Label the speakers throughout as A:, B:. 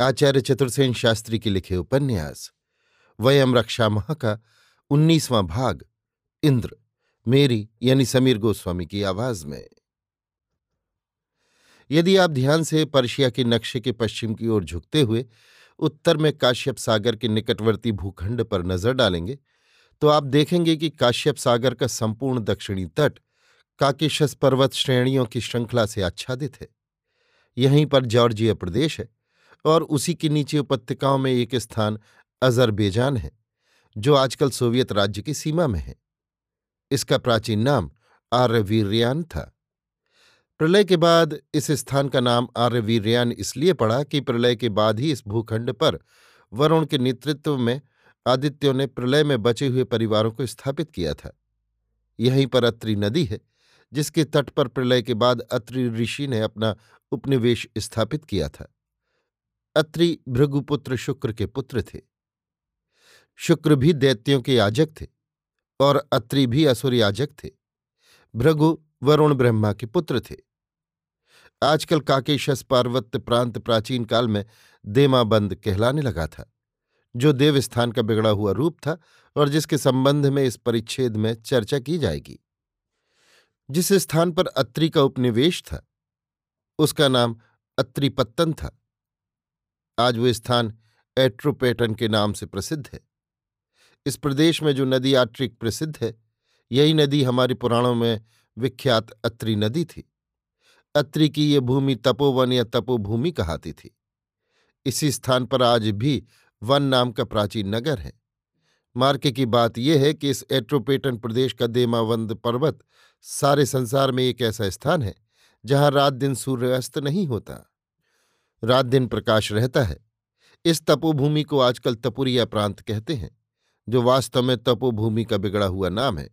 A: आचार्य चतुर्सेन शास्त्री के लिखे उपन्यास, वयम रक्षा माह का उन्नीसवां भाग, इंद्र, मेरी यानी समीर गोस्वामी की आवाज़ में। यदि आप ध्यान से पर्शिया के नक्शे के पश्चिम की ओर झुकते हुए उत्तर में काश्यप सागर के निकटवर्ती भूखंड पर नज़र डालेंगे तो आप देखेंगे कि काश्यप सागर का संपूर्ण दक्षिणी तट काकेशस पर्वत श्रेणियों की श्रृंखला से आच्छादित है। यहीं पर जॉर्जिया प्रदेश है। और उसी के नीचे उपत्यकाओं में एक स्थान अजरबेजान है, जो आजकल सोवियत राज्य की सीमा में है। इसका प्राचीन नाम आर्यवीर्यान था। प्रलय के बाद इस स्थान का नाम आर्यवीर्यान इसलिए पड़ा कि प्रलय के बाद ही इस भूखंड पर वरुण के नेतृत्व में आदित्यों ने प्रलय में बचे हुए परिवारों को स्थापित किया था। यहीं पर अत्रि नदी है, जिसके तट पर प्रलय के बाद अत्रि ऋषि ने अपना उपनिवेश स्थापित किया था। अत्रि भृगुपुत्र शुक्र के पुत्र थे। शुक्र भी दैत्यों के याजक थे और अत्रि भी असुर याजक थे। भृगु वरुण ब्रह्मा के पुत्र थे। आजकल काकेशस पार्वत्य प्रांत प्राचीन काल में देमाबंद कहलाने लगा था, जो देवस्थान का बिगड़ा हुआ रूप था और जिसके संबंध में इस परिच्छेद में चर्चा की जाएगी। जिस स्थान पर अत्रि का उपनिवेश था, उसका नाम अत्रिपत्तन था। आज वो स्थान एट्रोपेटन के नाम से प्रसिद्ध है। इस प्रदेश में जो नदी आट्रिक प्रसिद्ध है, यही नदी हमारे पुराणों में विख्यात अत्री नदी थी। अत्री की ये भूमि तपोवन या तपोभूमि कहाती थी। इसी स्थान पर आज भी वन नाम का प्राचीन नगर है। मार्के की बात यह है कि इस एट्रोपेटन प्रदेश का देमावंद पर्वत सारे संसार में एक ऐसा स्थान है, जहाँ रात दिन सूर्यास्त नहीं होता। रात दिन प्रकाश रहता है। इस तपोभूमि को आजकल तपुरिया प्रांत कहते हैं, जो वास्तव में तपोभूमि का बिगड़ा हुआ नाम है।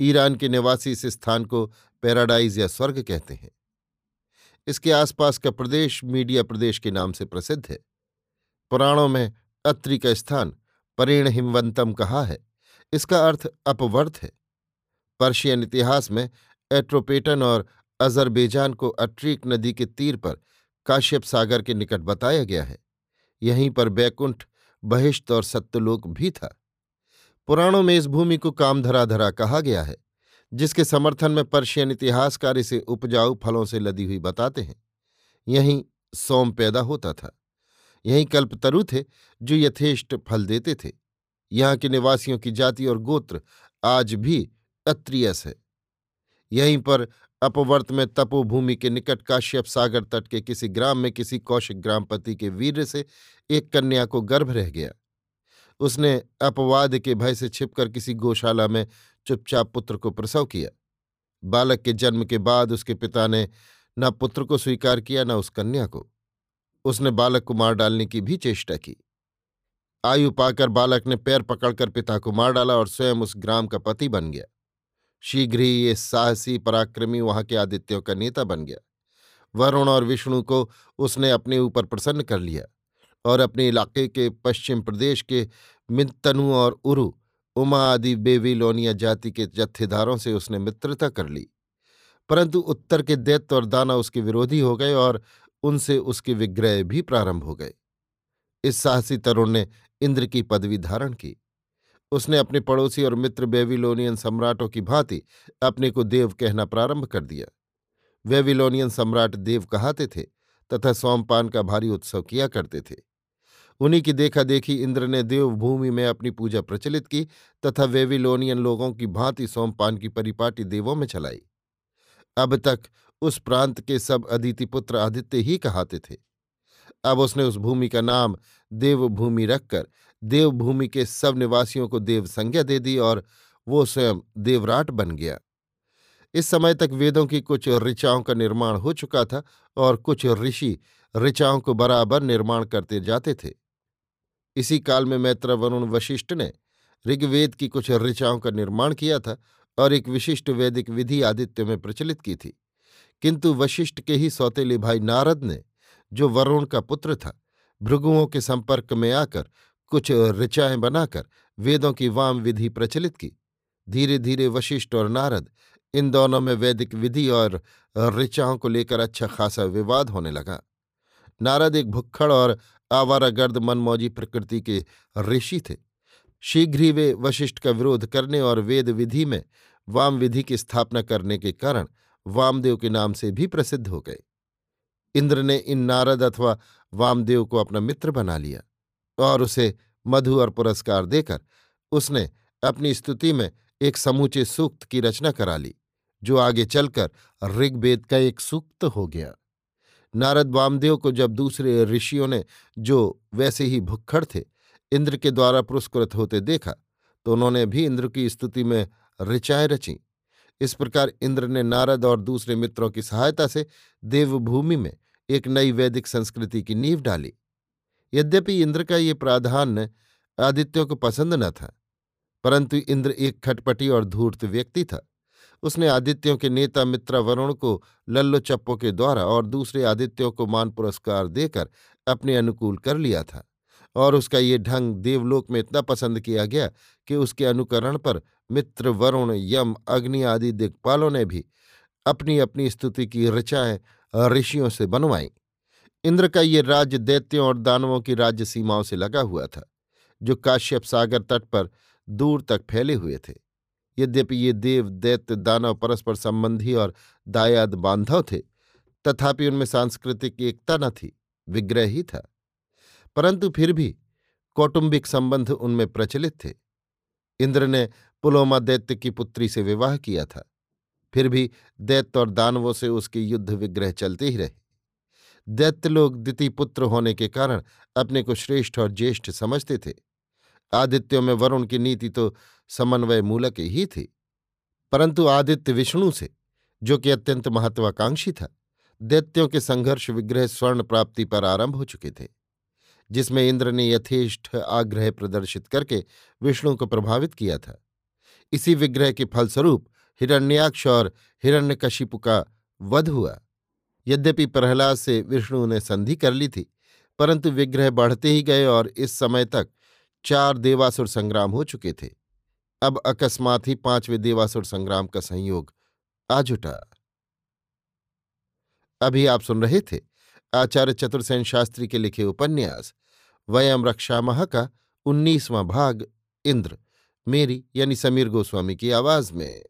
A: ईरान के निवासी इस स्थान को पैराडाइज या स्वर्ग कहते हैं। इसके आसपास का प्रदेश मीडिया प्रदेश के नाम से प्रसिद्ध है। पुराणों में अत्रि का स्थान परेण हिमवंतम कहा है, इसका अर्थ अपवर्थ है। पर्शियन इतिहास में एट्रोपेटन और अजरबेजान को अट्रीक नदी के तीर पर काश्यप सागर के निकट बताया गया है। यहीं पर बैकुंठ बहिष्त और सत्यलोक भी था। पुराणों में इस भूमि को कामधरा धरा कहा गया है, जिसके समर्थन में पर्शियन इतिहासकार इसे उपजाऊ फलों से लदी हुई बताते हैं। यहीं सोम पैदा होता था। यहीं कल्पतरु थे, जो यथेष्ट फल देते थे। यहाँ के निवासियों की जाति और गोत्र आज भी अत्रियस है। यहीं पर अपवर्त में तपोभूमि के निकट काश्यप सागर तट के किसी ग्राम में किसी कौशिक ग्रामपति के वीर से एक कन्या को गर्भ रह गया। उसने अपवाद के भय से छिपकर किसी गौशाला में चुपचाप पुत्र को प्रसव किया। बालक के जन्म के बाद उसके पिता ने न पुत्र को स्वीकार किया, न उस कन्या को। उसने बालक को मार डालने की भी चेष्टा की। आयु पाकर बालक ने पैर पकड़कर पिता को मार डाला और स्वयं उस ग्राम का पति बन गया। शीघ्र ही ये साहसी पराक्रमी वहाँ के आदित्यों का नेता बन गया। वरुण और विष्णु को उसने अपने ऊपर प्रसन्न कर लिया और अपने इलाके के पश्चिम प्रदेश के मिंतनु और उरु, उमा आदि बेबीलोनिया जाति के जत्थेदारों से उसने मित्रता कर ली। परंतु उत्तर के दैत्य और दाना उसके विरोधी हो गए और उनसे उसके विग्रह भी प्रारंभ हो गए। इस साहसी तरुण ने इंद्र की पदवी धारण की। उसने अपने पड़ोसी और मित्र बेबीलोनियन सम्राटों की भांति अपने को देव कहना प्रारंभ कर दिया। वेविलोनियन सम्राट देव कहाते थे तथा सोमपान का भारी उत्सव किया करते थे। उन्हीं की देखा देखी इंद्र ने देवभूमि में अपनी पूजा प्रचलित की तथा वेविलोनियन लोगों की भांति सोमपान की परिपाटी देवों में चलाई। अब तक उस प्रांत के सब अदिति पुत्र आदित्य ही कहाते थे। अब उसने उस भूमि का नाम देवभूमि रखकर देवभूमि के सब निवासियों को देव संज्ञा दे दी और वो स्वयं देवराट बन गया। इस समय तक वेदों की कुछ ऋचाओं का निर्माण हो चुका था और कुछ ऋषि ऋचाओं को बराबर निर्माण करते जाते थे। इसी काल में मैत्र वरुण वशिष्ठ ने ऋग्वेद की कुछ ऋचाओं का निर्माण किया था और एक विशिष्ट वैदिक विधि आदित्य में प्रचलित की थी। किंतु वशिष्ठ के ही सौतेले भाई नारद ने, जो वरुण का पुत्र था, भृगुओं के संपर्क में आकर कुछ ऋचाएँ बनाकर वेदों की वाम विधि प्रचलित की। धीरे धीरे वशिष्ठ और नारद इन दोनों में वैदिक विधि और ऋचाओं को लेकर अच्छा खासा विवाद होने लगा। नारद एक भुक्खड़ और आवारागर्द मनमौजी प्रकृति के ऋषि थे। शीघ्र ही वे वशिष्ठ का विरोध करने और वेद विधि में वाम विधि की स्थापना करने के कारण वामदेव के नाम से भी प्रसिद्ध हो गए। इंद्र ने इन नारद अथवा वामदेव को अपना मित्र बना लिया। और उसे मधु और पुरस्कार देकर उसने अपनी स्तुति में एक समूचे सूक्त की रचना करा ली, जो आगे चलकर ऋग्वेद का एक सूक्त हो गया। नारद वामदेव को जब दूसरे ऋषियों ने जो वैसे ही भुक्खड़ थे, इंद्र के द्वारा पुरस्कृत होते देखा तो उन्होंने भी इंद्र की स्तुति में ऋचाएँ रची। इस प्रकार इंद्र ने नारद और दूसरे मित्रों की सहायता से देवभूमि में एक नई वैदिक संस्कृति की नींव डाली। यद्यपि इंद्र का ये प्राधान्य आदित्यों को पसंद न था, परंतु इंद्र एक खटपटी और धूर्त व्यक्ति था। उसने आदित्यों के नेता मित्रा वरुण को लल्लो चप्पो के द्वारा और दूसरे आदित्यों को मान पुरस्कार देकर अपने अनुकूल कर लिया था, और उसका ये ढंग देवलोक में इतना पसंद किया गया कि उसके अनुकरण पर मित्र वरुण, यम, अग्नि आदि दिग्पालों ने भी अपनी अपनी स्तुति की ऋचाएँ ऋषियों से बनवाई। इंद्र का ये राज्य दैत्यों और दानवों की राज्य सीमाओं से लगा हुआ था, जो काश्यप सागर तट पर दूर तक फैले हुए थे। यद्यपि ये देव, दैत्य, दानव परस्पर संबंधी और दायाद बांधव थे, तथापि उनमें सांस्कृतिक एकता न थी, विग्रह ही था। परंतु फिर भी कौटुंबिक संबंध उनमें प्रचलित थे। इंद्र ने पुलोमा दैत्य की पुत्री से विवाह किया था। फिर भी दैत्य और दानवों से उसके युद्ध विग्रह चलते ही रहे। दैत्य लोग पुत्र होने के कारण अपने को श्रेष्ठ और ज्येष्ठ समझते थे। आदित्यों में वरुण की नीति तो समन्वय मूलक ही थी। परंतु आदित्य विष्णु से, जो कि अत्यंत महत्वाकांक्षी था, दैत्यों के संघर्ष विग्रह स्वर्ण प्राप्ति पर आरंभ हो चुके थे, जिसमें इंद्र ने यथेष्ट आग्रह प्रदर्शित करके विष्णु को प्रभावित किया था। इसी विग्रह के फलस्वरूप हिरण्याक्ष और हिरण्यकशिपु का वध हुआ। यद्यपि प्रहलाद से विष्णु ने संधि कर ली थी, परंतु विग्रह बढ़ते ही गए और इस समय तक चार देवासुर संग्राम हो चुके थे। अब अकस्मात ही पाँचवें देवासुर संग्राम का संयोग आ जुटा। अभी आप सुन रहे थे आचार्य चतुर्सेन शास्त्री के लिखे उपन्यास, वयम रक्षामह का उन्नीसवां भाग, इंद्र, मेरी यानी समीर गोस्वामी की आवाज़ में।